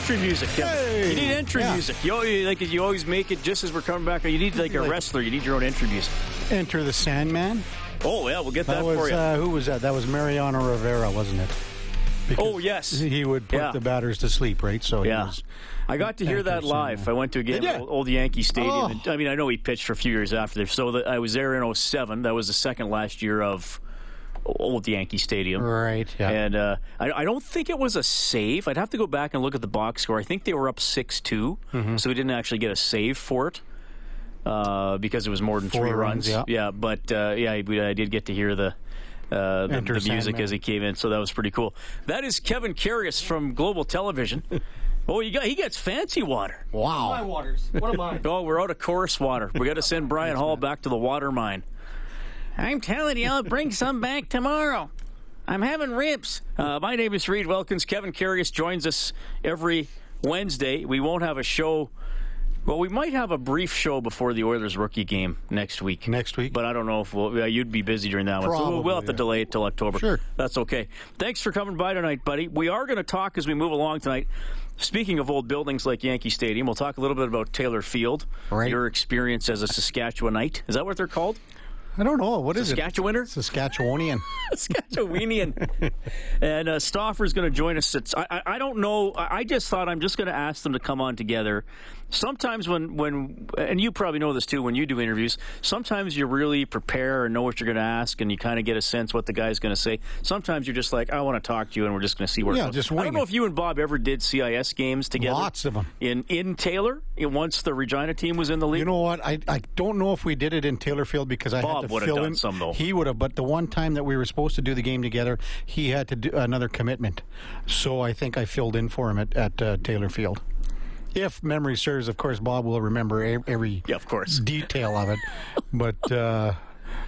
Entry music, Kevin. Hey! you need entry Yeah. music. You always, like you always make it just as we're coming back. You need like a Like- wrestler. You need your own entry music. Enter the Sandman. Oh yeah, we'll get that, That was for you. uh, who was that? That was Mariano Rivera, wasn't it? Because Oh, yes. he would put Yeah. the batters to sleep, right? So he yeah. was, I got to hear that live. I went to a game at old, Yankee Stadium. Oh. And, I mean, I know he pitched for a few years after this. So the, I was there in 07. That was the second last year of old Yankee Stadium. right. Yeah. And uh, I, I don't think it was a save. I'd have to go back and look at the box score. I think they were up 6 2, Mm-hmm. so we didn't actually get a save for it uh, because it was more than Four three runs, runs. yeah. but uh, yeah, we, I did get to hear the. Uh, the, the music Sandman. as he came in, so that was pretty cool. That is Kevin Karius from Global Television. oh, you got he gets fancy water. wow. My waters. What am I? Oh, we're out of chorus water. We got to send Brian Hall back to the water mine. I'm telling you, I'll bring some back tomorrow. I'm having ribs. Uh, my name is Reed Wilkins. Kevin Karius joins us every Wednesday. We won't have a show. Well, we might have a brief show before the Oilers rookie game next week. Next week? But I don't know if we'll, yeah, you'd be busy during that one. So we'll- we'll have to delay it till October. Sure. That's okay. Thanks for coming by tonight, buddy. We are going to talk as we move along tonight. Speaking of old buildings like Yankee Stadium, we'll talk a little bit about Taylor Field. Right. Your experience as a Saskatchewanite. Is that what they're called? I don't know. What is it? Saskatchewaner? Saskatchewanian. Saskatchewanian. and uh, Stauffer's going to join us. At, I, I- don't know. I I just thought I'm just going to ask them to come on together. Sometimes when, when, and you probably know this too, when you do interviews, sometimes you really prepare and know what you're going to ask and you kind of get a sense what the guy's going to say. Sometimes you're just like, I want to talk to you and we're just going to see where Yeah, it goes. just I don't know if you and Bob ever did CIS games together. Lots of them In, in Taylor, in- once the Regina team was in the league. You know what? I, I don't know if we did it in Taylorfield because I Bob had to fill done in. some, though. He would have, but the one time that we were supposed to do the game together, he had to do another commitment. So I think I filled in for him at, at uh, Taylorfield. If memory serves, of course, Bob will remember every Yeah, of course. detail of it. But uh,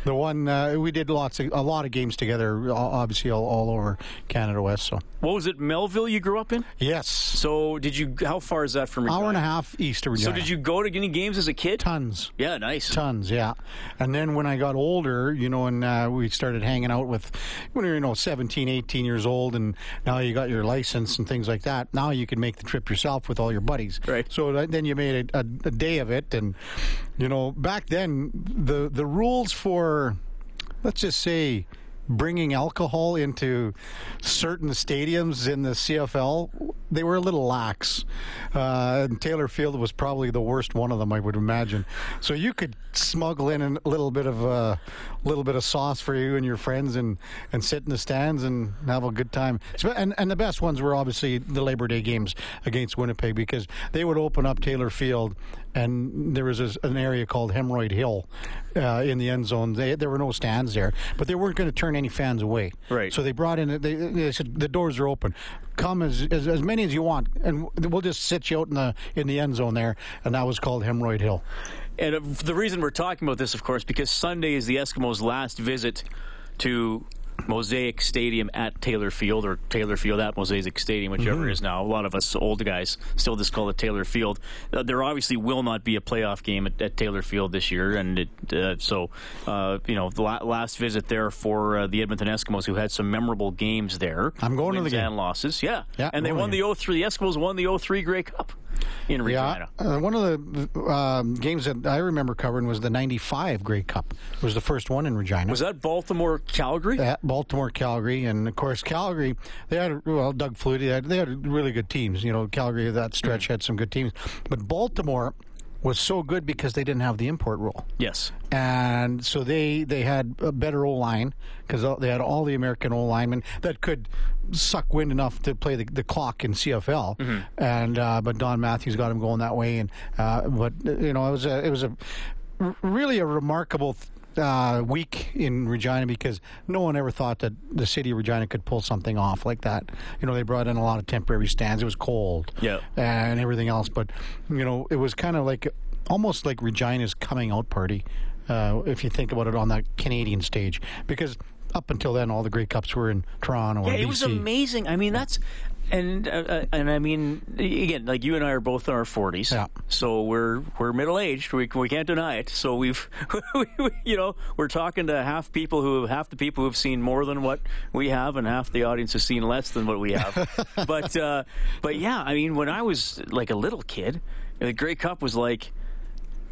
the one uh, we did lots of a lot of games together, obviously all, all over Canada West. So What was it, Melville you grew up in? yes, So did you, how far is that from Regina? hour and a half east of Regina. So did you go to any games as a kid? Tons. Yeah, nice. Tons, yeah. And then when I got older, you know, and uh, we started hanging out with, when you're, you know, 17, 18 years old, and now you got your license and things like that, now you can make the trip yourself with all your buddies. Right. So that, then you made a, a, a day of it. And, you know, back then, the, the rules for, let's just say, bringing alcohol into certain stadiums in the CFL, they were a little lax. Uh, and Taylor Field was probably the worst one of them, I would imagine. So you could smuggle in a little bit of a little bit of sauce for you and your friends, and, and sit in the stands and have a good time. And and the best ones were obviously the Labor Day games against Winnipeg because they would open up Taylor Field, and there was this, an area called Hemorrhoid Hill uh, in the end zone. They, there were no stands there, but they weren't going to turn any fans away. Right. So they brought in. They, they said the doors are open. Come as, as as many as you want, and we'll just sit you out in the in the end zone there. And that was called Hemorrhoid Hill. And uh, the reason we're talking about this, of course, because Sunday is the Eskimos' last visit to Mosaic Stadium at Taylor Field, or Taylor Field at Mosaic Stadium, whichever it is now. A lot of us old guys still just call it Taylor Field. Uh, there obviously will not be a playoff game at, at Taylor Field this year, and it, uh, so uh, you know the la- last visit there for uh, the Edmonton Eskimos, who had some memorable games there. I'm going to the game. and losses, yeah, Yeah, and they won the 03. The Eskimos won the 03 Grey Cup in Regina. Yeah, uh, one of the um, games that I remember covering was the '95 Grey Cup. It was the first one in Regina. Was that Baltimore Calgary? at Baltimore, Calgary, and of course Calgary. They had well Doug Flutie. They had, they had really good teams. You know, Calgary that stretch had some good teams, but Baltimore was so good because they didn't have the import rule, Yes. and so they they had a better O line because they had all the American O linemen that could suck wind enough to play the, the clock in CFL. And uh, but Don Matthews got him going that way, and uh, but you know it was a it was a really a remarkable. th- uh, week in Regina because no one ever thought that the city of Regina could pull something off like that. You know, they brought in a lot of temporary stands. It was cold, Yeah. and everything else. But you know, it was kind of like almost like Regina's coming out party, uh, if you think about it on that Canadian stage, because. Up until then, all the Grey Cups were in Toronto. Yeah, it was BC. amazing. I mean, that's and uh, uh, and I mean, again, like you and I are both in our forties, Yeah. so we're we're middle aged. We we can't deny it. So we've, we, we- you know, we're talking to half people who half the people who've seen more than what we have, and half the audience has seen less than what we have. but uh, but yeah, I mean, when I was like a little kid, the Grey Cup was like.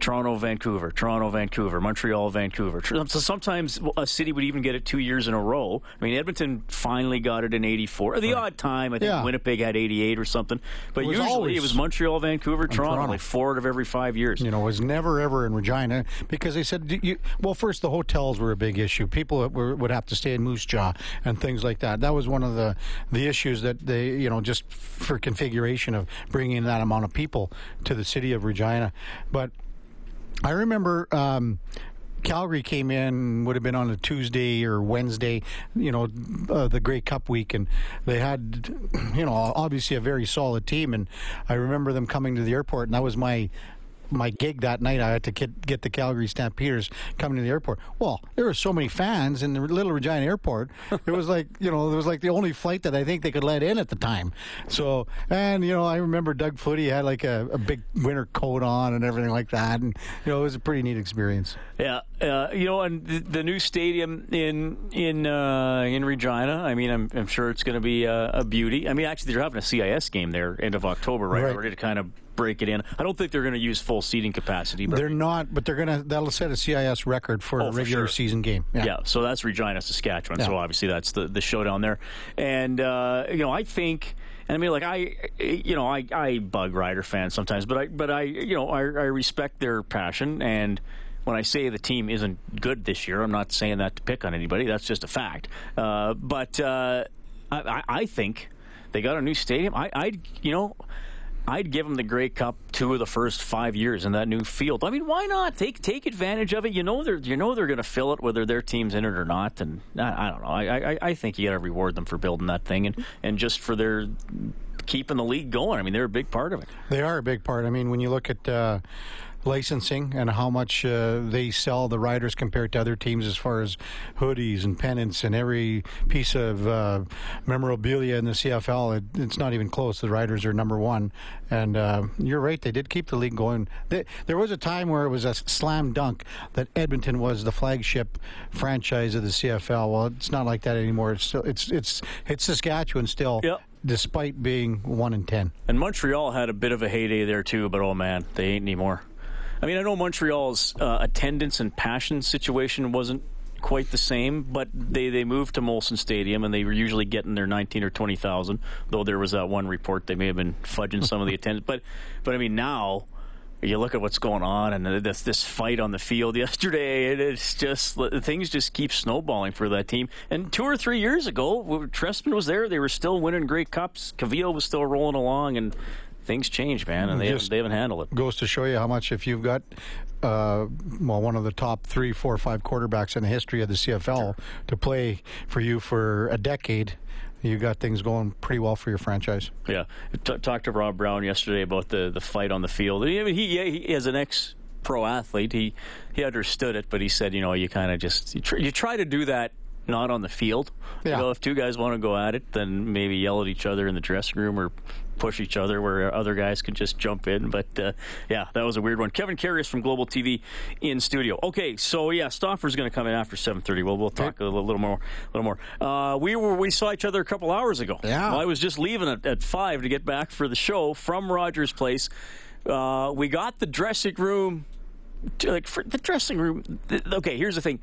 Toronto, Vancouver, Toronto, Vancouver, Montreal, Vancouver. So sometimes a city would even get it two years in a row. I mean, Edmonton finally got it in '84. The odd time, I think Yeah. Winnipeg had '88 or something. But It usually always- it was Montreal, Vancouver, Toronto, Toronto. like four out of every five years. you know, it was never ever in Regina because they said, you, well, first the hotels were a big issue. People were, would have to stay in Moose Jaw and things like that. That was one of the the issues that they, you know, just for configuration of bringing that amount of people to the city of Regina. But I remember. Um, Calgary came in would have been on a Tuesday or Wednesday, you know, uh, the Grey Cup week, and they had, you know, obviously a very solid team. And I remember them coming to the airport, and that was my my gig that night. I had to get, get the Calgary Stampeders coming to the airport. Well, there were so many fans in the Little Regina Airport. It was like you know, it was like the only flight that I think they could let in at the time. So, and you know, I remember Doug Flutie had like a, a big winter coat on and everything like that, and you know, it was a pretty neat experience. Yeah, uh, you know, and the, the new stadium in in uh, in Regina. I mean, I'm, I'm sure it's going to be a, a beauty. I mean, actually, they're having a CIS game there end of October, right? Right. Already to kind of break it in. I don't think they're going to use full seating capacity, but They're not, but they're gonna. That'll set a CIS record for Oh, a for regular sure. season game. Yeah. so that's Regina, Saskatchewan. So obviously that's the the showdown there. And uh, you know, I think, and I mean, like I, you know, I, I bug Rider fans sometimes, but I, but I, you know, I, I respect their passion. And when I say the team isn't good this year, I'm not saying that to pick on anybody. That's just a fact. Uh, but uh, I, I, I think they got a new stadium. I, I, you know. I'd give them the Grey Cup two of the first five years in that new field. I mean, why not take take advantage of it? You know they're you know they're going to fill it whether their team's in it or not. And I, I don't know. I, I I think you got to reward them for building that thing and and just for their keeping the league going. I mean, they're a big part of it. They are a big part. I mean, when you look at uh, licensing and how much uh, they sell the riders compared to other teams as far as hoodies and pennants and every piece of uh, memorabilia in the CFL, it, it's not even close. The riders are number one. And uh, you're right, they did keep the league going. They, there was a time where it was a slam dunk that Edmonton was the flagship franchise of the CFL. Well, it's not like that anymore. It's still, it's it's it's Saskatchewan still. Yep. Despite being one in ten, And Montreal had a bit of a heyday there too, but oh man, they ain't anymore. I mean, I know Montreal's uh, attendance and passion situation wasn't quite the same, but they, they moved to Molson Stadium and they were usually getting their 19 or 20,000, though there was that one report they may have been fudging some of the attendance. But, but I mean, now you look at what's going on and this this fight on the field yesterday, and it's just things just keep snowballing for that team. And two or three years ago, when Trestman was there; they were still winning Grey Cups. Calvillo was still rolling along, and things change, man, and they Just- haven't, they haven't handled it. goes to show you how much if you've got uh, well one of the top three, four, five quarterbacks in the history of the CFL to play for you for a decade, you got things going pretty well for your franchise. Yeah, T- talked to Rob Brown yesterday about the the fight on the field. I mean, he, yeah, he as an ex pro athlete, he he understood it, but he said, you know, you kind of just you, tr- you try to do that not on the field. Yeah. You know, if two guys want to go at it, then maybe yell at each other in the dressing room or push each other where other guys can just jump in. But uh, yeah, that was a weird one. Kevin Karius from Global TV in studio. Okay, so yeah, Stauffer's going to come in after 7:30. Well, we'll talk a little, more. A little more. Uh, we were we saw each other a couple hours ago. Yeah. Well, I was just leaving at, at five to get back for the show from Rogers Place. Uh, we got the dressing room, like for the dressing room. th- Okay, here's the thing.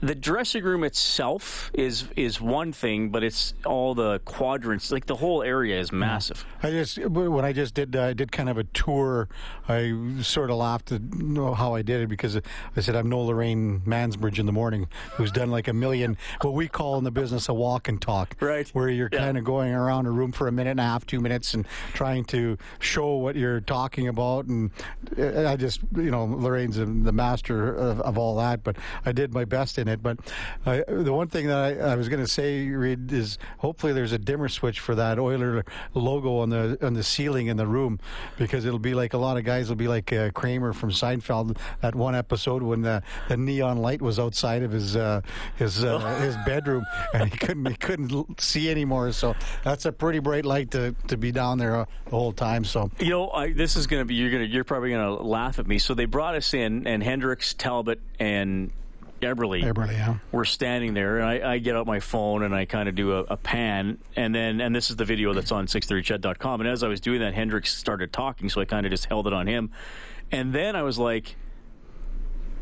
The dressing room itself is is one thing, but it's all the quadrants. Like the whole area is massive. I just when I just did uh, I did kind of a tour. I sort of laughed at know how I did it because I said I'm no Lorraine Mansbridge in the morning, who's done like a million what we call in the business a walk and talk, Right. Where you're Yeah. kind of going around a room for a minute and a half, two minutes, and trying to show what you're talking about. And uh, I just you know Lorraine's the the master of, of all that, but I did my best in it. But I, the one thing that I, I was going to say, Reed, is hopefully there's a dimmer switch for that Oiler logo on the on the ceiling in the room because it'll be like a lot of guys will be like uh, Kramer from Seinfeld that one episode when the, the neon light was outside of his uh, his uh, his bedroom and he couldn't he couldn't see anymore. So that's a pretty bright light to, to be down there uh, the whole time. So You know, I, this is going to be you're going to you're probably going to laugh at me. So they brought us in, and Hendricks, Talbot, and Eberle. Eberle, yeah. We're standing there, and I, I get out my phone and I kind of do a, a pan, and then and this is the video that's on 630ched.com. And as I was doing that, Hendricks started talking, so I kind of just held it on him, and then I was like,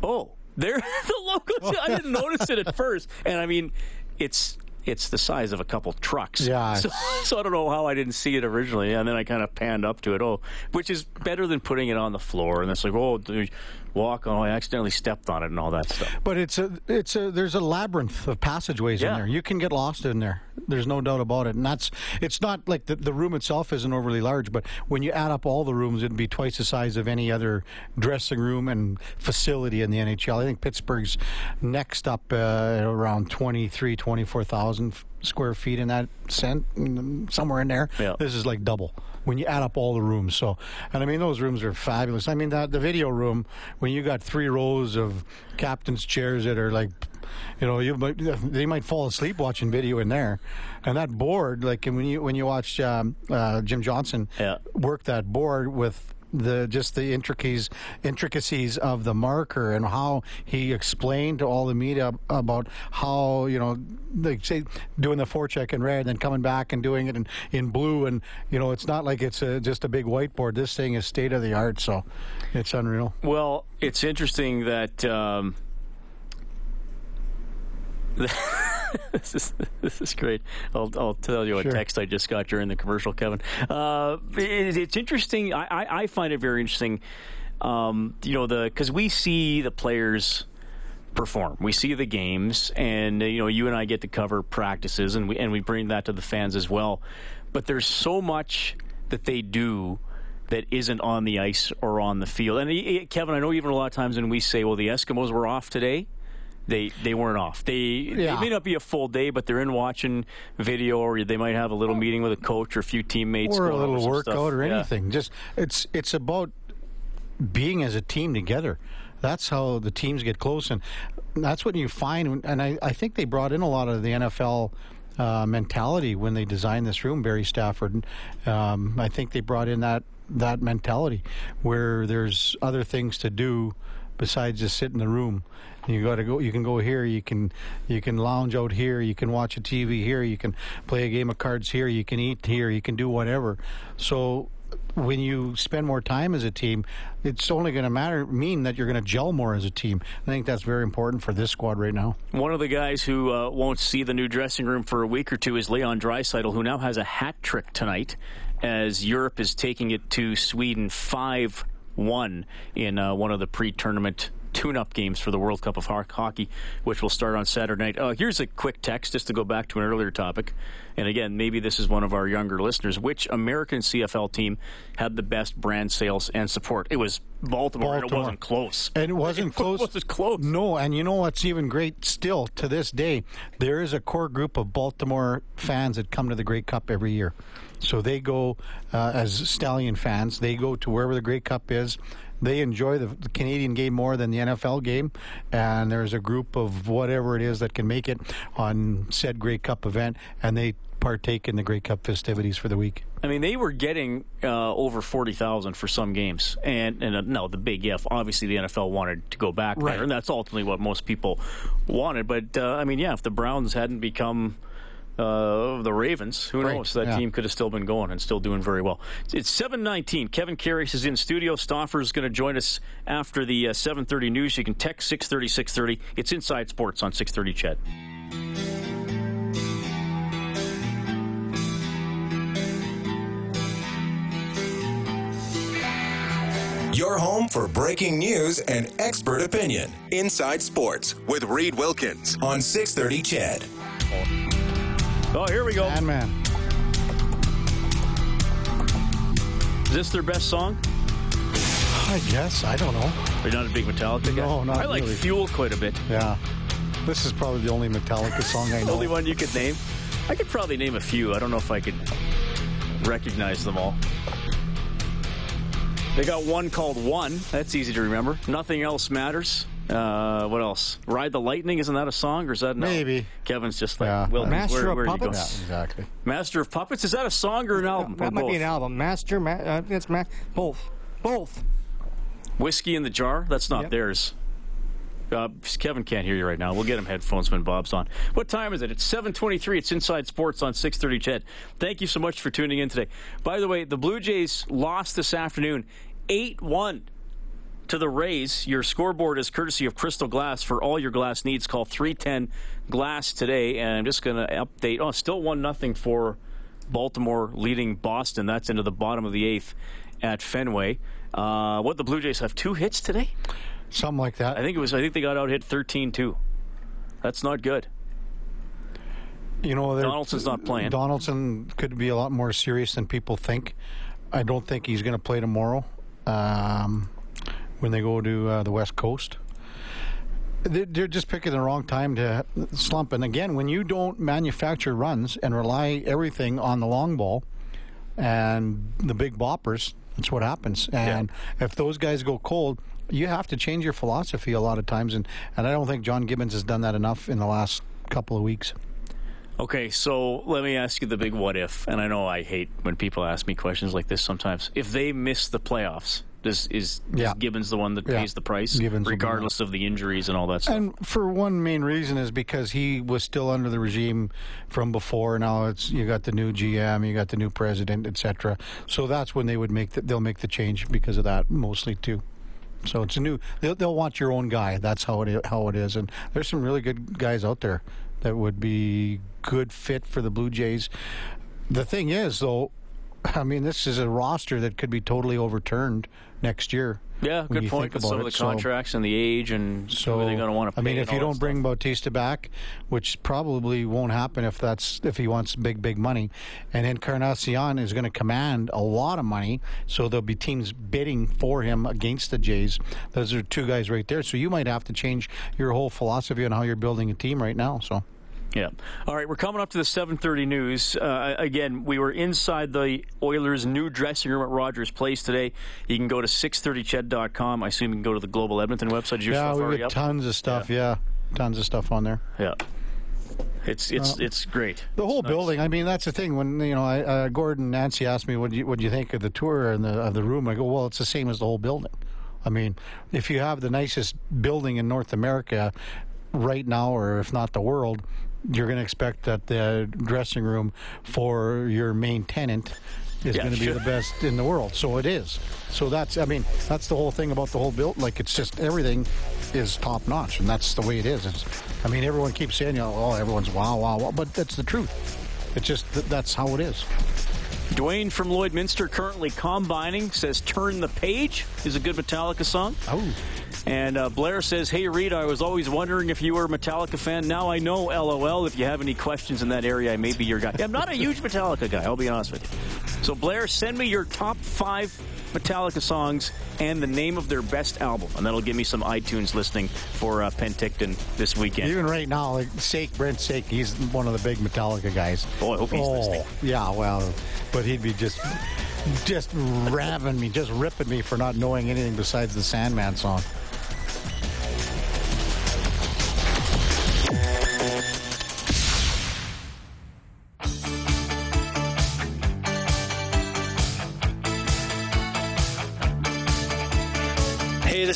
"Oh, there, the logos." I didn't notice it at first, and I mean, it's. It's the size of a couple trucks. Yeah. So, so I don't know how I didn't see it originally, and then I kind of panned up to it. Oh, which is better than putting it on the floor. And it's like, oh, dude, walk. Oh, I accidentally stepped on it and all that stuff. But it's a it's a there's a labyrinth of passageways Yeah. in there. You can get lost in there. There's no doubt about it. And that's it's not like the, the room itself isn't overly large, but when you add up all the rooms, it'd be twice the size of any other dressing room and facility in the NHL. I think Pittsburgh's next up uh, around 23, 24,000 square feet in that cent, somewhere in there. Yeah. This is like double when you add up all the rooms. So, and I mean, those rooms are fabulous. I mean, that the video room when you got three rows of captain's chairs that are like, you know, you might they might fall asleep watching video in there, and that board, like when you when you watch um, uh, Jim Johnson Yeah. work that board with the just the intricacies intricacies of the marker and how he explained to all the media about how you know they say doing the forecheck in red and then coming back and doing it in, in blue. And you know it's not like it's a, just a big whiteboard. This thing is state of the art so it's unreal. Well, it's interesting that um, this is this is great. I'll, I'll tell you a text I just got during the commercial, Kevin. Uh, it, it's interesting. I, I, I find it very interesting. Um, you know, the because we see the players perform. We see the games, and you know, you and I get to cover practices, and we and we bring that to the fans as well. But there's so much that they do that isn't on the ice or on the field. And uh, Kevin, I know even a lot of times when we say, "Well, the Eskimos were off today." They they weren't off. They Yeah. it may not be a full day, but they're in watching video, or they might have a little meeting with a coach or a few teammates, or a little workout stuff. or Yeah. anything just it's it's about being as a team together that's how the teams get close and that's what you find and i, I think they brought in a lot of the nfl uh, mentality when they designed this room barrie stafford um, i think they brought in that that mentality where there's other things to do besides just sit in the room you got to go you can go here you can you can lounge out here you can watch a tv here you can play a game of cards here you can eat here you can do whatever so when you spend more time as a team, it's only going to matter mean that you're going to gel more as a team. I think that's very important for this squad right now. One of the guys who uh, won't see the new dressing room for a week or two is Leon Draisaitl, who now has a hat trick tonight as Europe is taking it to Sweden 5 1 in uh, one of the pre tournament tune up games for the World Cup of Hockey, which will start on Saturday night. Uh, here's a quick text just to go back to an earlier topic. And again, maybe this is one of our younger listeners. Which American CFL team had the best brand sales and support? It was Baltimore, and it wasn't close. And it wasn't close. It wasn't close. No, and you know what's even great still to this day? There is a core group of Baltimore fans that come to the Grey Cup every year. So they go uh, as Stallion fans. They go to wherever the Grey Cup is. They enjoy the, the Canadian game more than the NFL game, and there's a group of whatever it is that can make it on said Grey Cup event, and they partake in the Grey Cup festivities for the week. I mean, they were getting uh, over forty thousand for some games, and and uh, no, the big if. Obviously, the NFL wanted to go back Right. there, and that's ultimately what most people wanted. But uh, I mean, yeah, if the Browns hadn't become uh, the Ravens. Who Right, knows? That yeah. team could have still been going and still doing very well. It's 7:19. Kevin Karius is in studio. Stauffer is going to join us after the uh, 7:30 news. You can text 630 630. It's Inside Sports on 630 CHED. Your home for breaking news and expert opinion. Inside Sports with Reed Wilkins. On 630 CHED. Oh, here we go. Man, man. Is this their best song? I guess. I don't know. You're not a big Metallica guy. No, not I like really. Fuel quite a bit. Yeah. This is probably the only Metallica song I know. The only one you could name. I could probably name a few. I don't know if I could recognize them all. They got one called One. That's easy to remember. Nothing else matters. Uh, what else? Ride the Lightning. Isn't that a song or is that no? Maybe. Kevin's just like, Yeah. Wilkins, Master where, of where are going? Puppets? Yeah, exactly. Master of Puppets. Is that a song or an album? That Or might both? be an album. Master, ma- uh, it's ma- both. Both. Whiskey in the Jar? That's not Yep. theirs. Uh, Kevin can't hear you right now. We'll get him headphones when Bob's on. What time is it? It's 7:23. It's Inside Sports on 6:30. CHED. Thank you so much for tuning in today. By the way, the Blue Jays lost this afternoon, 8-1 to the Rays. Your scoreboard is courtesy of Crystal Glass. For all your glass needs, call 310 Glass today. And I'm just going to update. Oh, still one nothing for Baltimore leading Boston. That's into the bottom of the eighth at Fenway. Uh, what the Blue Jays have two hits today? Something like that. I think it was. I think they got out hit 13-2. That's not good. You know, Donaldson's not playing. Donaldson could be a lot more serious than people think. I don't think he's going to play tomorrow um, when they go to uh, the West Coast. They're they're just picking the wrong time to slump. And again, when you don't manufacture runs and rely everything on the long ball and the big boppers, that's what happens. And if those guys go cold, you have to change your philosophy a lot of times. And, and I don't think John Gibbons has done that enough in the last couple of weeks. Okay, so let me ask you the big what if. And I know I hate when people ask me questions like this sometimes. If they miss the playoffs, does is, Yeah. Gibbons the one that Yeah. pays the price, Gibbons regardless of the injuries and all that stuff? And for one main reason is because he was still under the regime from before. Now it's you got the new GM, you got the new president, etc. So that's when they would make the, they'll make the change because of that mostly too. So it's a new. They'll, they'll want your own guy. That's how it how it is. And there's some really good guys out there that would be good fit for the Blue Jays. The thing is, though, I mean, this is a roster that could be totally overturned next year. yeah, good point. With about some of it. the So- contracts and the age and so who are they going to want to I mean, if you don't bring stuff. Bautista back, which probably won't happen if that's if he wants big big money, and Encarnacion is going to command a lot of money, so there'll be teams bidding for him against the Jays. Those are two guys right there. So you might have to change your whole philosophy on how you're building a team right now. So. Yeah. All right, we're coming up to the 7:30 news. Uh, again, we were inside the Oilers' new dressing room at Rogers Place today. You can go to 630ched.com. I assume you can go to the Global Edmonton website. Is Yeah, we got tons of stuff. Yeah. tons of stuff on there. Yeah. It's it's it's great. The whole nice. building. I mean, that's the thing. When you know, I, uh, Gordon Nancy asked me, "What do you what do you think of the tour and the of the room?" I go, "Well, it's the same as the whole building." I mean, if you have the nicest building in North America right now, or if not the world, you're going to expect that the dressing room for your main tenant is Yeah, going to be sure. the best in the world. So it is. So that's. I mean, that's the whole thing about the whole build. Like it's just everything is top notch, and that's the way it is. It's, I mean, everyone keeps saying, you know, "Oh, everyone's wow, wow, wow," but that's the truth. It's just that that's how it is. Dwayne from Lloydminster currently combining says "Turn the Page" is a good Metallica song. Oh. And uh, Blair says, "Hey Reed, I was always wondering if you were a Metallica fan. Now I know. LOL. If you have any questions in that area, I may be your guy. I'm not a huge Metallica guy. I'll be honest with you. So Blair, send me your top five Metallica songs and the name of their best album, and that'll give me some iTunes listening for uh, Penticton this weekend. Even right now, like Sake, Brent Sake, he's one of the big Metallica guys. Oh, I hope he's oh, listening. Yeah, well, but he'd be just, just raving me, just ripping me for not knowing anything besides the Sandman song.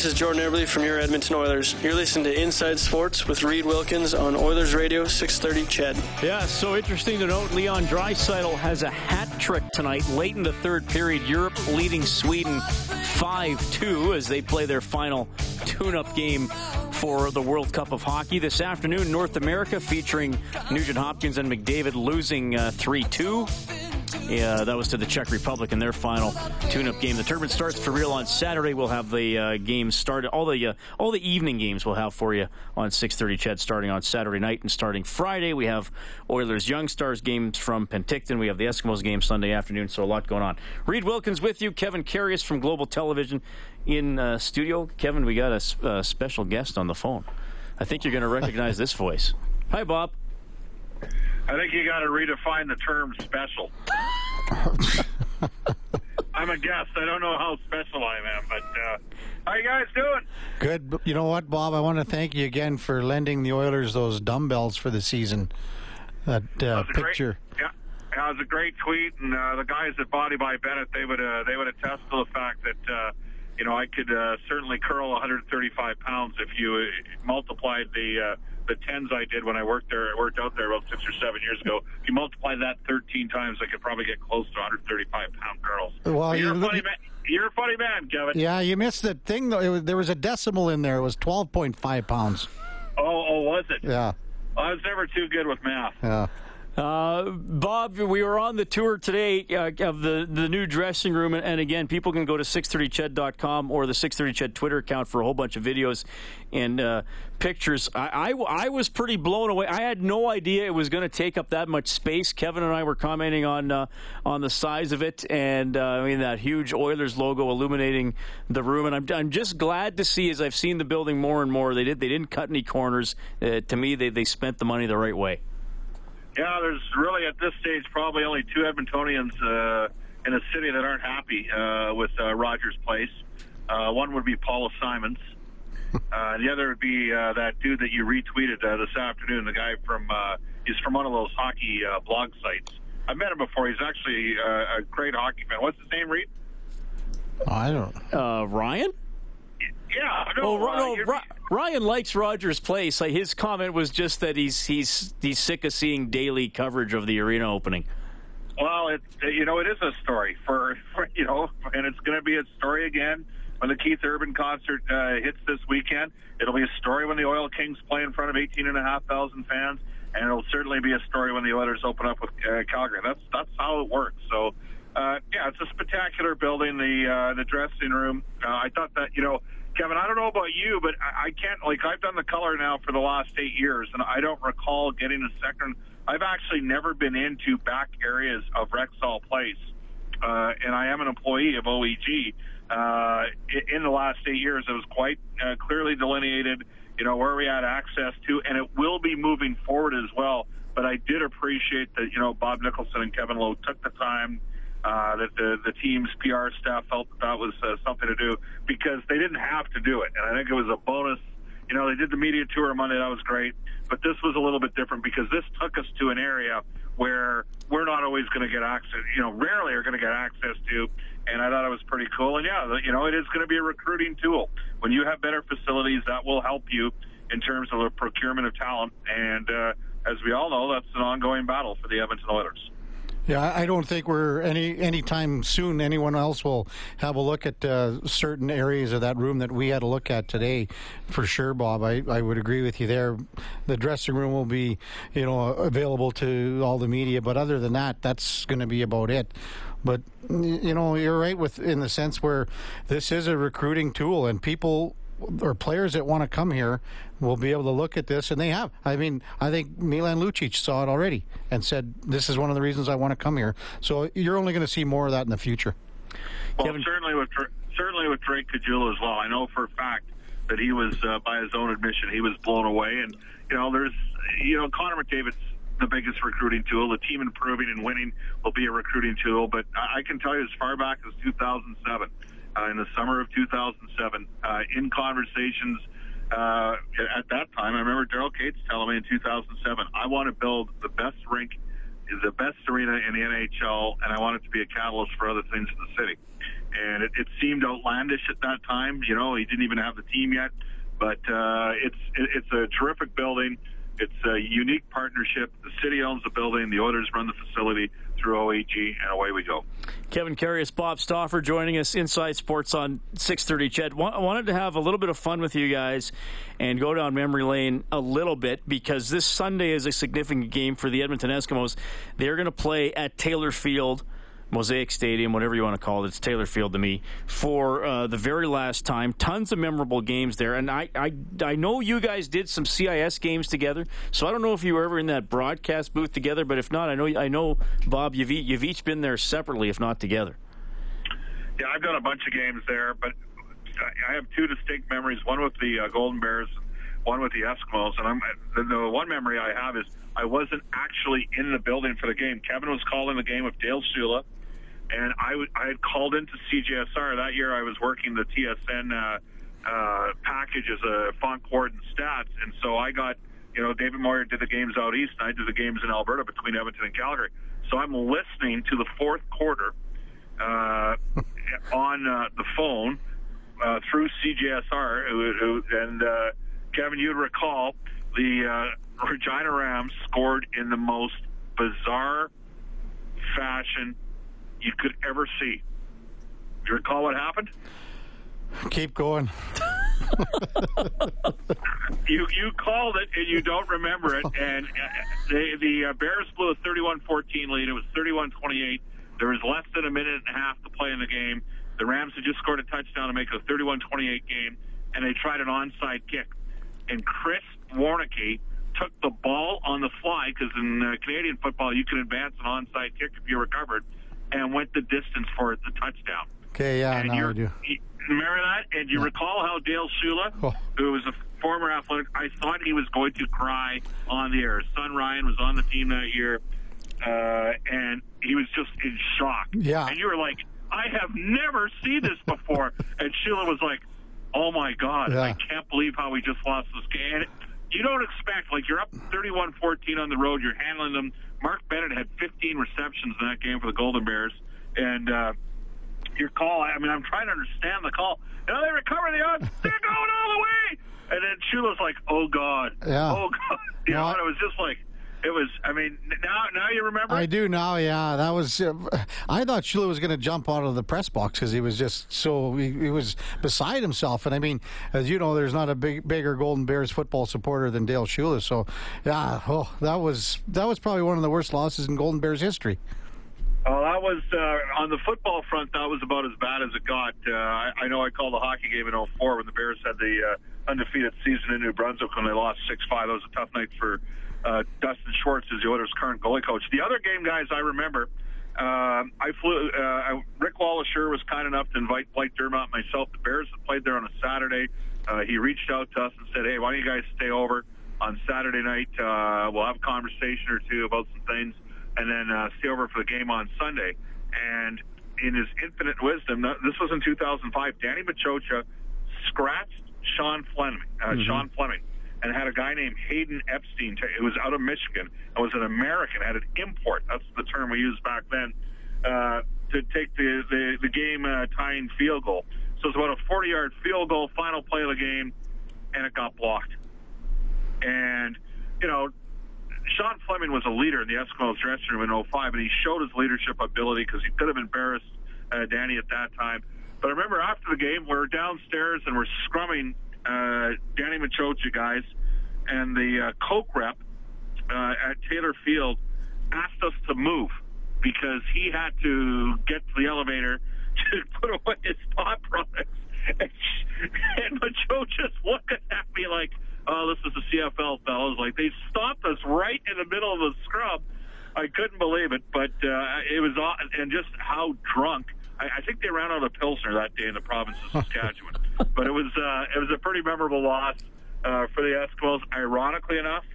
This is Jordan Eberle from your Edmonton Oilers. You're listening to Inside Sports with Reed Wilkins on Oilers Radio 630 CHED. Yeah, so interesting to note Leon Draisaitl has a hat trick tonight, late in the third period. Europe leading Sweden 5-2 as they play their final tune-up game for the World Cup of Hockey. This afternoon, North America featuring Nugent Hopkins and McDavid losing uh, 3-2. Yeah, that was to the Czech Republic in their final tune-up game. The tournament starts for real on Saturday. We'll have the uh, games started. All the uh, all the evening games we'll have for you on 6:30. CHED starting on Saturday night and starting Friday. We have Oilers Young Stars games from Penticton. We have the Eskimos game Sunday afternoon. So a lot going on. Reed Wilkins with you. Kevin Karius from Global Television in uh, studio. Kevin, we got a, a special guest on the phone. I think you're going to recognize this voice. Hi, Bob. I think you got to redefine the term special. I'm a guest. I don't know how special I am, but uh, how you guys doing? Good. You know what, Bob? I want to thank you again for lending the Oilers those dumbbells for the season. That uh, That picture. Great, yeah, yeah, it was a great tweet, and uh, the guys at Body by Bennett they would uh, they would attest to the fact that uh, you know I could uh, certainly curl 135 pounds if you uh, multiplied the uh, the tens I did when I worked there I worked out there about six or seven years ago. If you multiply that 13 times, I could probably get close to 135 pound curls. Well, you're you a funny man. You're a funny man, Kevin. Yeah, you missed the thing though. Was, there was a decimal in there. It was 12.5 pounds. Oh, oh, was it? Yeah, I was never too good with math. yeah. Uh, Bob, we were on the tour today uh, of the, the new dressing room, and again, people can go to 630ched.com or the 630ched Twitter account for a whole bunch of videos and uh, pictures. I, I, I was pretty blown away. I had no idea it was going to take up that much space. Kevin and I were commenting on uh, on the size of it, and uh, I mean that huge Oilers logo illuminating the room. And I'm, I'm just glad to see, as I've seen the building more and more, they did they didn't cut any corners. Uh, to me, they they spent the money the right way. Yeah, there's really at this stage probably only two Edmontonians uh, in a city that aren't happy uh, with uh, Rogers Place. Uh, one would be Paula Simons. Uh, the other would be uh, that dude that you retweeted uh, this afternoon. The guy from uh, he's from one of those hockey uh, blog sites. I met him before. He's actually uh, a great hockey fan. What's his name, Reed? I don't. Uh, Ryan. Yeah, no, Oh, uh, no, Ri- Ryan likes Rogers Place. Like his comment was just that he's he's he's sick of seeing daily coverage of the arena opening. Well, it you know it is a story for, for you know, and it's going to be a story again when the Keith Urban concert uh, hits this weekend. It'll be a story when the Oil Kings play in front of eighteen and a half thousand fans, and it'll certainly be a story when the Oilers open up with uh, Calgary. That's that's how it works. So. Uh, yeah, it's a spectacular building. The uh, the dressing room. Uh, I thought that you know, Kevin. I don't know about you, but I, I can't. Like I've done the color now for the last eight years, and I don't recall getting a second. I've actually never been into back areas of Rexall Place, uh, and I am an employee of OEG. Uh, in the last eight years, it was quite uh, clearly delineated. You know where we had access to, and it will be moving forward as well. But I did appreciate that you know Bob Nicholson and Kevin Lowe took the time uh, that the the team's PR staff felt that that was uh, something to do because they didn't have to do it, and I think it was a bonus. You know, they did the media tour on Monday, that was great, but this was a little bit different because this took us to an area where we're not always going to get access. You know, rarely are going to get access to, and I thought it was pretty cool. And yeah, you know, it is going to be a recruiting tool. When you have better facilities, that will help you in terms of the procurement of talent. And uh, as we all know, that's an ongoing battle for the Edmonton Oilers. Yeah, I don't think we're any anytime soon. Anyone else will have a look at uh, certain areas of that room that we had a look at today, for sure, Bob. I, I would agree with you there. The dressing room will be, you know, available to all the media, but other than that, that's going to be about it. But you know, you're right with in the sense where this is a recruiting tool, and people or players that want to come here will be able to look at this, and they have. I mean, I think Milan Lucic saw it already and said, "This is one of the reasons I want to come here." So you're only going to see more of that in the future. Well, Kevin- certainly with certainly with Drake Caggiula as well. I know for a fact that he was, uh, by his own admission, he was blown away. And you know, there's, you know, Connor McDavid's the biggest recruiting tool. The team improving and winning will be a recruiting tool. But I I can tell you, as far back as 2007, uh, in the summer of 2007, uh, in conversations. Uh, at that time, I remember Daryl Katz telling me in 2007, I want to build the best rink the best arena in the NHL, and I want it to be a catalyst for other things in the city. and it, it seemed outlandish at that time. You know, he didn't even have the team yet, but uh, it's it, it's a terrific building. It's a unique partnership. The city owns the building. The Oilers run the facility through OEG, and away we go. Kevin Karius, Bob Stauffer joining us inside sports on 6:30. Ched, I wanted to have a little bit of fun with you guys and go down memory lane a little bit because this Sunday is a significant game for the Edmonton Eskimos. They're going to play at Taylor Field Mosaic Stadium, whatever you want to call it. It's Taylor Field to me for uh, the very last time. Tons of memorable games there, and I, I I know you guys did some CIS games together. So I don't know if you were ever in that broadcast booth together, but if not, I know I know Bob. You've you've each been there separately, if not together. Yeah, I've done a bunch of games there, but I have two distinct memories. One with the uh, Golden Bears, one with the Eskimos, and I'm the, the one memory I have is I wasn't actually in the building for the game. Kevin was calling the game with Dale Shula and I, w- I had called into CJSR that year. I was working the TSN uh, uh, package as a font court and stats, and so I got, you know, David Moyer did the games out east, and I did the games in Alberta between Edmonton and Calgary. So I'm listening to the fourth quarter uh, on uh, the phone uh, through CJSR, and uh, Kevin, you'd recall the uh, Regina Rams scored in the most bizarre fashion you could ever see. Do you recall what happened? Keep going. you you called it and you don't remember it. And uh, the the uh, Bears blew a 31-14 lead. It was 31-28. There was less than a minute and a half to play in the game. The Rams had just scored a touchdown to make it a 31-28 game, and they tried an onside kick. And Chris Warneke took the ball on the fly because in uh, Canadian football you can advance an onside kick if you recovered and went the distance for the touchdown. Okay, yeah, and now I do. You, remember that? And you yeah. recall how Dale Shula, oh. who was a former athletic, I thought he was going to cry on the air. His son Ryan was on the team that year, uh, and he was just in shock. Yeah. And you were like, I have never seen this before. and Shula was like, Oh my God, yeah. I can't believe how we just lost this game. And you don't expect, like, you're up 31 14 on the road, you're handling them Mark Bennett had 15 receptions in that game for the Golden Bears, and uh, your call. I mean, I'm trying to understand the call. You know, they recover the odds. They're going all the way. And then Shula's like, "Oh God, yeah. oh God," you know, and it was just like it was. I mean, now now you remember. I do now. Yeah, that was. Uh, I thought Shula was going to jump out of the press box because he was just so he, he, was beside himself. And I mean, as you know, there's not a big bigger Golden Bears football supporter than Dale Shula. So, yeah, oh, that was that was probably one of the worst losses in Golden Bears history. Oh, that was uh, on the football front. That was about as bad as it got. Uh, I, I know I called the hockey game in 04 when the Bears had the uh, undefeated season in New Brunswick when they lost 6-5. That was a tough night for uh, Dustin Schwartz is the Oilers' current goalie coach. The other game, guys, I remember. Uh, I flew. Uh, Rick LeLacheur was kind enough to invite Blake Dermott and myself. The Bears played there on a Saturday. Uh, he reached out to us and said, "Hey, why don't you guys stay over on Saturday night? Uh, we'll have a conversation or two about some things, and then uh, stay over for the game on Sunday." And in his infinite wisdom, this was in 2005. Danny Maciocia scratched Sean Fleming. Uh, mm-hmm. Sean Fleming and had a guy named Hayden Epstein. It was out of Michigan. It was an American. Had an import. That's the term we used back then. Uh, to take the the, the game uh, tying field goal. So it's about a 40 yard field goal, final play of the game, and it got blocked. And you know, Sean Fleming was a leader in the Eskimos dressing room in 05, and he showed his leadership ability because he could have embarrassed uh, Danny at that time. But I remember after the game, we we're downstairs and we're scrumming uh, Danny Maciocia guys, and the uh, Coke rep uh, at Taylor Field asked us to move because he had to get to the elevator to put away his pot products. And, and Maciocia's looking at me like, oh, this is the CFL fellas. Like, they stopped us right in the middle of the scrub. I couldn't believe it, but uh, it was, and just how drunk – I, I think they ran out of Pilsner that day in the province of Saskatchewan. But it was uh, it was a pretty memorable loss uh, for the Eskimos. Ironically enough,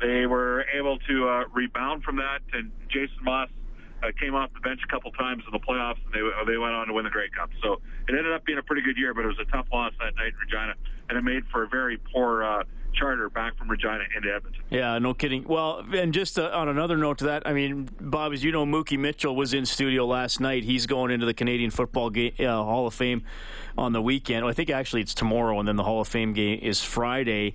they were able to uh, rebound from that, and Jason Maas uh, came off the bench a couple times in the playoffs, and they they went on to win the Grey Cup. So it ended up being a pretty good year, but it was a tough loss that night in Regina, and it made for a very poor uh, charter back from Regina into Edmonton. Yeah, no kidding. Well, and just uh, on another note to that, I mean, Bob, as you know, Mookie Mitchell was in studio last night. He's going into the Canadian Football Ga- uh, Hall of Fame on the weekend. Well, I think actually it's tomorrow, and then the Hall of Fame game is Friday.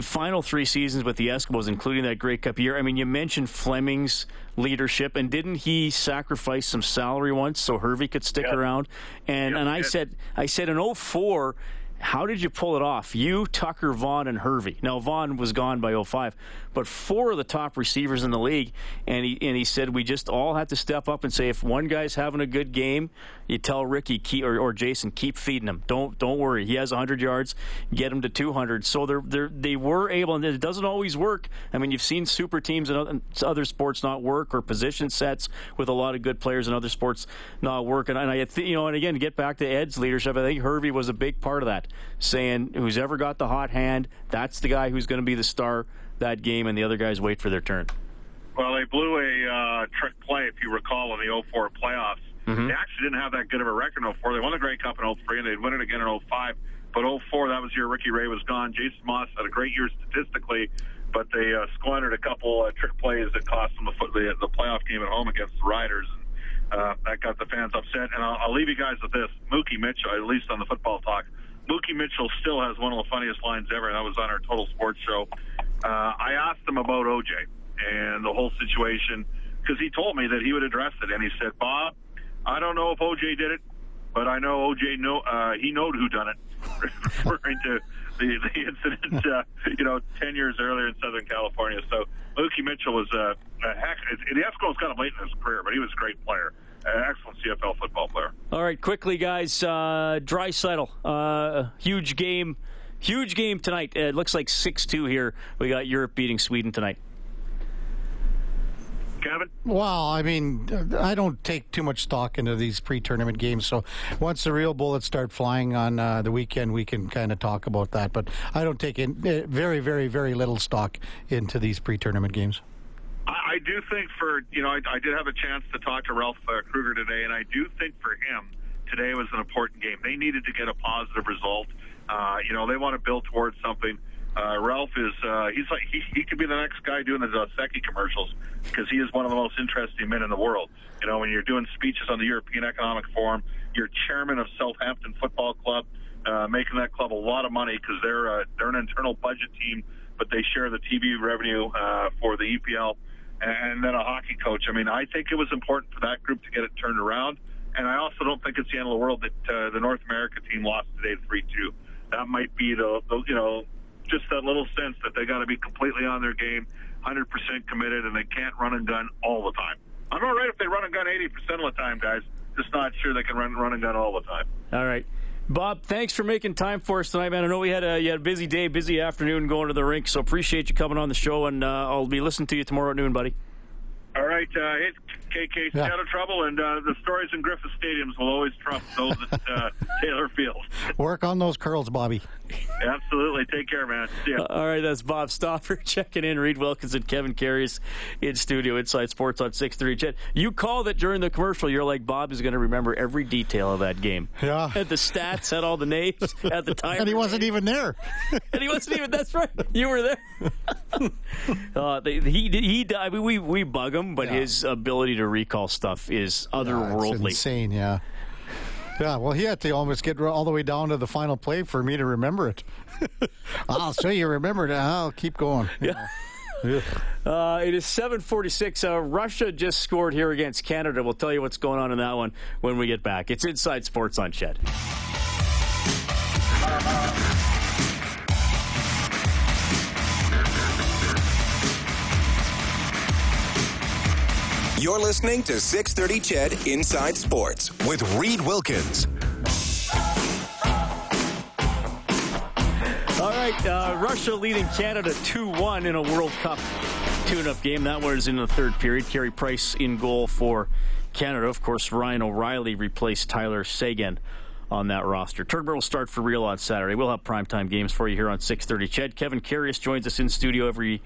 Final three seasons with the Eskimos, including that Grey Cup year. I mean, you mentioned Fleming's leadership, and didn't he sacrifice some salary once so Hervey could stick Yeah. around? And Yeah, and I yeah. said, I said in 04, how did you pull it off? You, Tucker, Vaughn, and Hervey. Now Vaughn was gone by 05, but four of the top receivers in the league, and he and he said we just all have to step up and say if one guy's having a good game, you tell Ricky keep, or, or Jason keep feeding him. Don't don't worry. He has 100 yards, get him to 200. So they're, they're they were able, and it doesn't always work. I mean, you've seen super teams in other, sports not work, or position sets with a lot of good players in other sports not work. And, and I think you know, and again, to get back to Ed's leadership, I think Hervey was a big part of that, saying who's ever got the hot hand, that's the guy who's going to be the star that game, and the other guys wait for their turn. Well, they blew a uh, trick play, if you recall, in the 04 playoffs. Mm-hmm. They actually didn't have that good of a record in 04. They won the Grey Cup in 03, and they'd win it again in 05. But 04, that was year Ricky Ray was gone. Jason Maas had a great year statistically, but they uh, squandered a couple uh, trick plays that cost them the, the, the playoff game at home against the Riders. And, uh, that got the fans upset. And I'll, I'll leave you guys with this. Mookie Mitchell, at least on the football talk, Mookie Mitchell still has one of the funniest lines ever, and that was on our Total Sports show. Uh, I asked him about OJ and the whole situation because he told me that he would address it, and he said, "Bob, I don't know if OJ did it, but I know OJ know uh, he knowed who done it." referring to the, the incident, uh, you know, ten years earlier in Southern California. So Mookie Mitchell was uh, a heck. The Eskimos got him late in his career, but he was a great player, an excellent CFL football player. All right, quickly, guys. Uh, Draisaitl, uh, huge game, huge game tonight. It looks like six two here. We got Europe beating Sweden tonight. Kevin, Well, I mean, I don't take too much stock into these pre-tournament games. So once the real bullets start flying on uh, the weekend, we can kind of talk about that. But I don't take in, uh, very, very, very little stock into these pre-tournament games. I, I do think for you know I, I did have a chance to talk to Ralph uh, Krueger today, and I do think for him today was an important game. They needed to get a positive result. Uh, you know they want to build towards something. Uh, Ralph is uh, he's like he, he could be the next guy doing the Dos Equis commercials because he is one of the most interesting men in the world. You know when you're doing speeches on the European Economic Forum, you're chairman of Southampton Football Club, uh, making that club a lot of money because they're uh, they're an internal budget team, but they share the TV revenue uh, for the EPL and then a hockey coach. I mean, I think it was important for that group to get it turned around. And I also don't think it's the end of the world that uh, the North America team lost today 3 2. That might be the, the, you know, just that little sense that they got to be completely on their game, 100% committed, and they can't run and gun all the time. I'm all right if they run and gun 80% of the time, guys. Just not sure they can run, run and gun all the time. All right. Bob, thanks for making time for us tonight, man. I know we had a, had a busy day, busy afternoon going to the rink, so appreciate you coming on the show, and uh, I'll be listening to you tomorrow at noon, buddy. All right, uh, hey, KK, Yeah. out of trouble, and uh, the stories in Griffith Stadiums will always trump those at uh, Taylor Field. Work on those curls, Bobby. Absolutely. Take care, man. See ya. All right, that's Bob Stauffer checking in. Reed Wilkinson, Kevin Karius in studio, Inside Sports on 630 CHED. You called it during the commercial. You're like, Bob is going to remember every detail of that game. Yeah. Had the stats, had all the names, at the time. And he wasn't even there. and he wasn't even. That's right. You were there. uh, they, he he. I mean, we we bug him, but Yeah. his ability to recall stuff is otherworldly. it's insane, yeah. Yeah, well, he had to almost get all the way down to the final play for me to remember it. I'll show you remember it. I'll keep going. Yeah. Uh, it is 746. Uh, Russia just scored here against Canada. We'll tell you what's going on in that one when we get back. It's Inside Sports on CHED. You're listening to 630 Ched Inside Sports. With Reed Wilkins. All right, uh, Russia leading Canada 2 1 in a World Cup tune up game. That was in the third period. Carey Price in goal for Canada. Of course, Ryan O'Reilly replaced Tyler Seguin on that roster. Turnbull will start for real on Saturday. We'll have primetime games for you here on 630 Ched. Kevin Karius joins us in studio every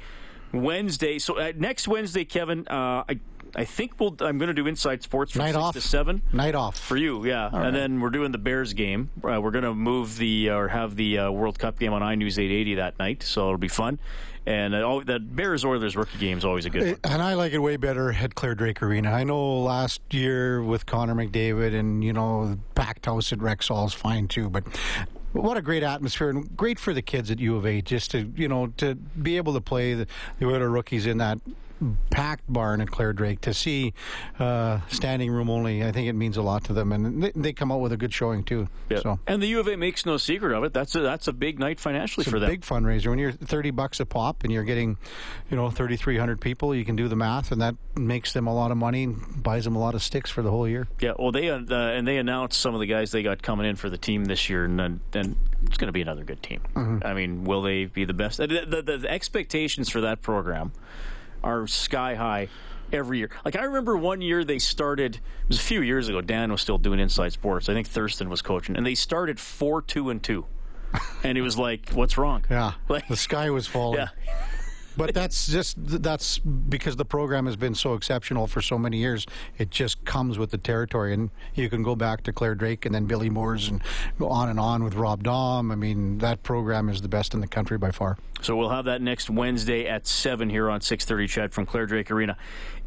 Wednesday. So uh, next Wednesday, Kevin, uh, I, I think we'll. I'm going to do Inside Sports from Night six off. to seven. Night off. For you, yeah. and right. then we're doing the Bears game. Uh, we're going to move the or have the uh, World Cup game on iNews 880 that night, so it'll be fun. And uh, oh, that Bears Oilers rookie game is always a good one. And I like it way better at Clare Drake Arena. I know last year with Connor McDavid and, you know, the packed house at Rexall is fine too, but what a great atmosphere and great for the kids at U of A just to, you know, to be able to play the, the Oilers rookies in that packed barn at Clare Drake to see uh, standing room only. I think it means a lot to them, and they, they come out with a good showing too. Yeah. So And the U of A makes no secret of it. That's a, that's a big night financially it's for a them. big fundraiser. When you're thirty bucks a pop and you're getting, you know, thirty three hundred people, you can do the math, and that makes them a lot of money, and buys them a lot of sticks for the whole year. Yeah, well, they uh, and they announced some of the guys they got coming in for the team this year, and it's going to be another good team. Mm-hmm. I mean, will they be the best? The, the, the expectations for that program are sky high every year. Like I remember one year they started. It was a few years ago. Dan was still doing Inside Sports. I think Thurston was coaching, and they started four two and two, and it was like, what's wrong? Yeah, Like- the sky was falling. Yeah. But that's just that's because the program has been so exceptional for so many years. It just comes with the territory, and you can go back to Clare Drake and then Billy Moores and go on and on with Rob Daum. I mean, that program is the best in the country by far. So we'll have that next Wednesday at 7 here on 630 CHED from Clare Drake Arena.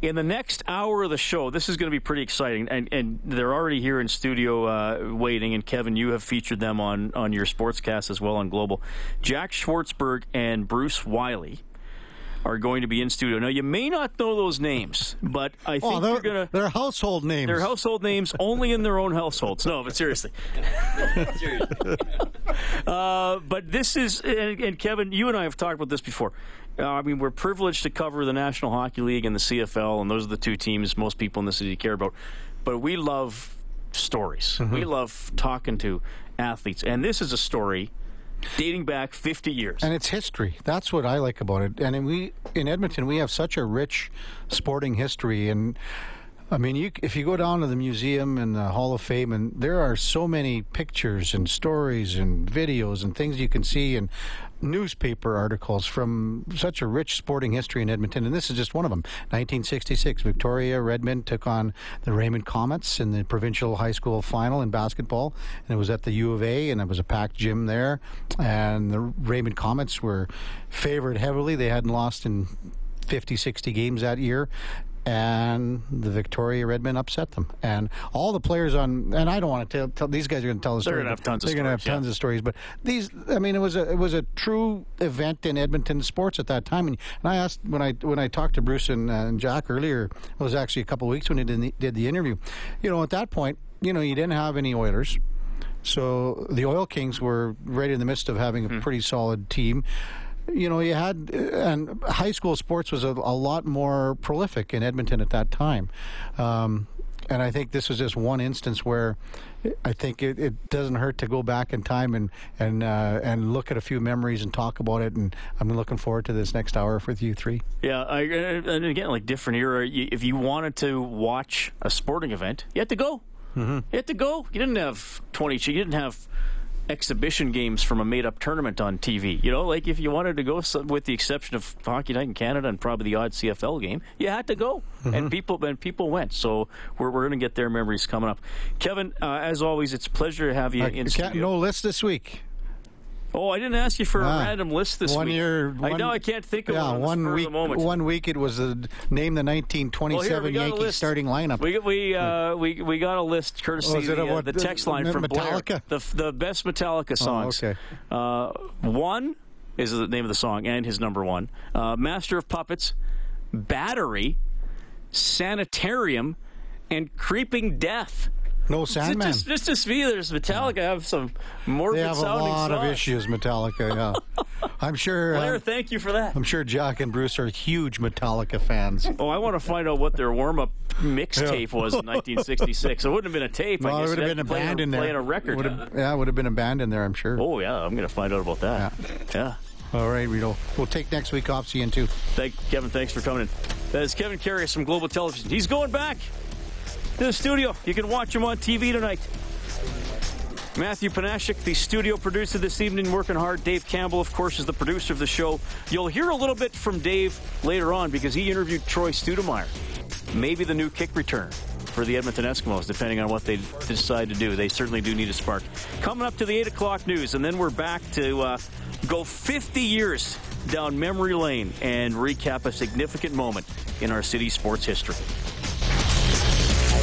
In the next hour of the show, this is going to be pretty exciting. And, and they're already here in studio uh, waiting. And Kevin, you have featured them on, on your sportscast as well on Global. Jack Schwartzberg and Bruce Wiley are going to be in studio. Now, you may not know those names, but I think Oh, you're they're, going to. they're household names. Their household names only in their own households. No, but seriously. uh, but this is, and, and Kevin, you and I have talked about this before. Uh, I mean, we're privileged to cover the National Hockey League and the CFL, and those are the two teams most people in the city care about. But we love stories. We love talking to athletes, and this is a story dating back 50 years. and it's history. That's what I like about it. And in we in Edmonton, we have such a rich sporting history. And I mean, you, if you go down to the museum and the Hall of Fame, and there are so many pictures and stories and videos and things you can see and newspaper articles from such a rich sporting history in Edmonton. And this is just one of them. 1966, Victoria Redmen took on the Raymond Comets in the provincial high school final in basketball, and it was at the U of A, and it was a packed gym there. And the Raymond Comets were favored heavily. They hadn't lost in 50, 60 games that year. And the Victoria Redmen upset them, and all the players on. And I don't want to tell, tell these guys are going to tell the They're have tons They're going to have stories, yeah. tons of stories, but these. I mean, it was a it was a true event in Edmonton sports at that time. And, and I asked when I when I talked to Bruce and, uh, and Jack earlier. It was actually a couple of weeks when he did the, did the interview. You know, at that point, you know, you didn't have any Oilers. So the Oil Kings were right in the midst of having a pretty solid team. You know, you had, and high school sports was a, a lot more prolific in Edmonton at that time. Um, and I think this was just one instance where I think it, it doesn't hurt to go back in time and and uh, and look at a few memories and talk about it. And I'm looking forward to this next hour with you three. Yeah, I, and again, like different era. If you wanted to watch a sporting event, you had to go. Mm-hmm. You had to go. You didn't have twenty. You didn't have exhibition games from a made-up tournament on TV. You know, like if you wanted to go, some- with the exception of Hockey Night in Canada and probably the odd CFL game, you had to go, and people and people went. So we're we're going to get their memories coming up. Kevin, uh, as always, it's a pleasure to have you I in studio. no list this week. Oh, I didn't ask you for Ah, a random list this one week. year. I know I can't think of yeah, one. on the one week. the moment. One week it was the name the 1927 Well, here, we got a Yankees starting lineup. We we uh, we we got a list courtesy Oh, the, uh, the text line uh, from Metallica? Blair. The the best Metallica songs. okay. Uh, one is the name of the song and his number one. Uh, Master of Puppets, Battery, Sanitarium, and Creeping Death. No Just, Sandman. just, just to see, there's Metallica have some morbid they have a lot songs. of issues, Metallica. Yeah, I'm sure. Blair, uh, thank you for that. I'm sure Jack and Bruce are huge Metallica fans. Oh, I want to find out what their warm-up mixtape was in 1966. It wouldn't have been a tape. I guess there would have been a band in there. Playing a record. Would have, yeah, would have been a band in there. I'm sure. Oh yeah, I'm going to find out about that. Yeah. All right, Rito. We'll take next week off. See you in two. Thank Kevin. Thanks for coming in. That is Kevin Karius from Global Television. He's going back to the studio. You can watch him on TV tonight. Matthew Panashik, the studio producer this evening, working hard. Dave Campbell, of course, is the producer of the show. You'll hear a little bit from Dave later on because he interviewed Troy Stoudermire. maybe the new kick return for the Edmonton Eskimos, depending on what they decide to do. They certainly do need a spark. Coming up to the 8 o'clock news, and then we're back to uh, go 50 years down memory lane and recap a significant moment in our city's sports history.